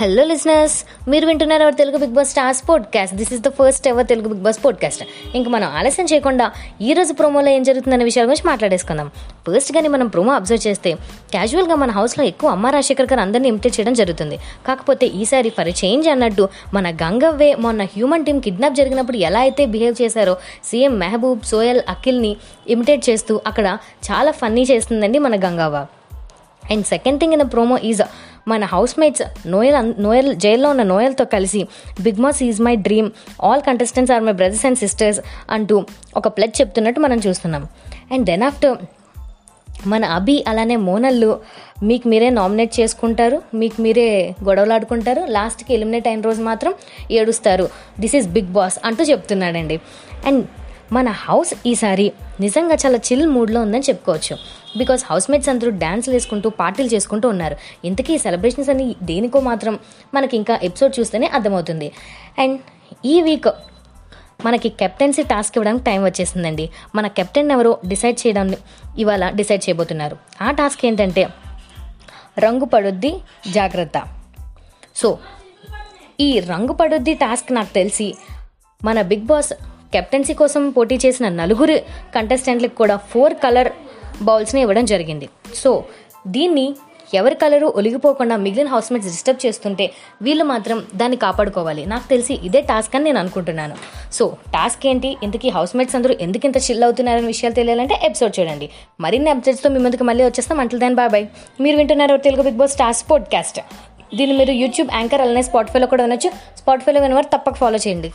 Hello listeners మీరు వింటున్నారు our Telugu Bigg Boss stars podcast this is the first ever Telugu Bigg Boss podcast ఇంకా మనం ఆలస్యం చేయకుండా ఈ రోజు ప్రోమోలో ఏం జరుగుతుందనే విషయాల గురించి మాట్లాడేసుకుందాం. ఫస్ట్ కానీ మనం ప్రోమో అబ్జర్వ్ చేస్తే క్యాజువల్గా మన హౌస్లో ఎక్కువ అమ్మ రాజశేఖర్ గారు అందరినీ ఇమిటేట్ చేయడం జరుగుతుంది. కాకపోతే ఈసారి ఫర్ చేంజ్ అన్నట్టు మన గంగవ్వే మొన్న హ్యూమన్ టీమ్ కిడ్నాప్ జరిగినప్పుడు ఎలా అయితే బిహేవ్ చేశారో సీఎం మెహబూబ్ సోయల్ అఖిల్ని ఇమిటేట్ చేస్తూ అక్కడ చాలా ఫన్నీ చేస్తుందండి మన Gangavva. And second thing in the promo is మన హౌస్ మేట్స్ నోయల్ నోయల్ జైల్లో ఉన్న నోయల్తో కలిసి Bigg Boss is my dream all contestants are my brothers and sisters అంటూ ఒక ప్లెడ్ చెప్తున్నట్టు మనం చూస్తున్నాం. అండ్ దెన్ ఆఫ్టర్ మన అభి అలానే మోనల్లు మీకు మీరే నామినేట్ చేసుకుంటారు మీకు మీరే గొడవలాడుకుంటారు లాస్ట్కి ఎలిమినేట్ అయిన రోజు మాత్రం ఏడుస్తారు. దిస్ ఈజ్ బిగ్ బాస్ అంటూ చెప్తున్నాడండి. అండ్ మన హౌస్ ఈసారి నిజంగా చాలా చిల్ మూడ్లో ఉందని చెప్పుకోవచ్చు. బికాస్ హౌస్ మేట్స్ అందరూ డ్యాన్స్లు వేసుకుంటూ పార్టీలు చేసుకుంటూ ఉన్నారు. ఇంతకీ ఈ సెలబ్రేషన్స్ అని దేనికో మాత్రం మనకి ఇంకా ఎపిసోడ్ చూస్తేనే అర్థమవుతుంది. అండ్ ఈ వీక్ మనకి కెప్టెన్సీ టాస్క్ ఇవ్వడానికి టైం వచ్చేసిందండి. మన కెప్టెన్ ఎవరో డిసైడ్ చేయడం ఇవాళ డిసైడ్ చేయబోతున్నారు. ఆ టాస్క్ ఏంటంటే రంగు పడుద్ది జాగ్రత్త. సో ఈ రంగు పడుద్ది టాస్క్ నాకు తెలిసి మన బిగ్ బాస్ కెప్టెన్సీ కోసం పోటీ చేసిన నలుగురు కంటెస్టెంట్లకు కూడా ఫోర్ కలర్ బౌల్స్ని ఇవ్వడం జరిగింది. సో దీన్ని ఎవరి కలరు ఒలిగిపోకుండా మిగిలిన హౌస్మేట్స్ డిస్టర్బ్ చేస్తుంటే వీళ్ళు మాత్రం దాన్ని కాపాడుకోవాలి. నాకు తెలిసి ఇదే టాస్క్ అని నేను అనుకుంటున్నాను. సో టాస్క్ ఏంటి? ఇంతకీ హౌస్మేట్స్ అందరూ ఎందుకు ఇంత చిల్ అవుతున్నారని విషయాలు తెలియాలంటే ఎపిసోడ్ చూడండి. మరిన్ని అప్డేట్స్తో మీ ముందుకు మళ్ళీ వచ్చేస్తాం. అంటల్ దాని బాయ్ మీరు వింటున్నారు Telugu big boss task podcast. దీన్ని మీరు యూట్యూబ్ యాంకర్ అలానే స్పాటిఫైలో కూడా వినొచ్చు. స్పాటిఫైలో వినవారు తప్పక ఫాలో చేయండి.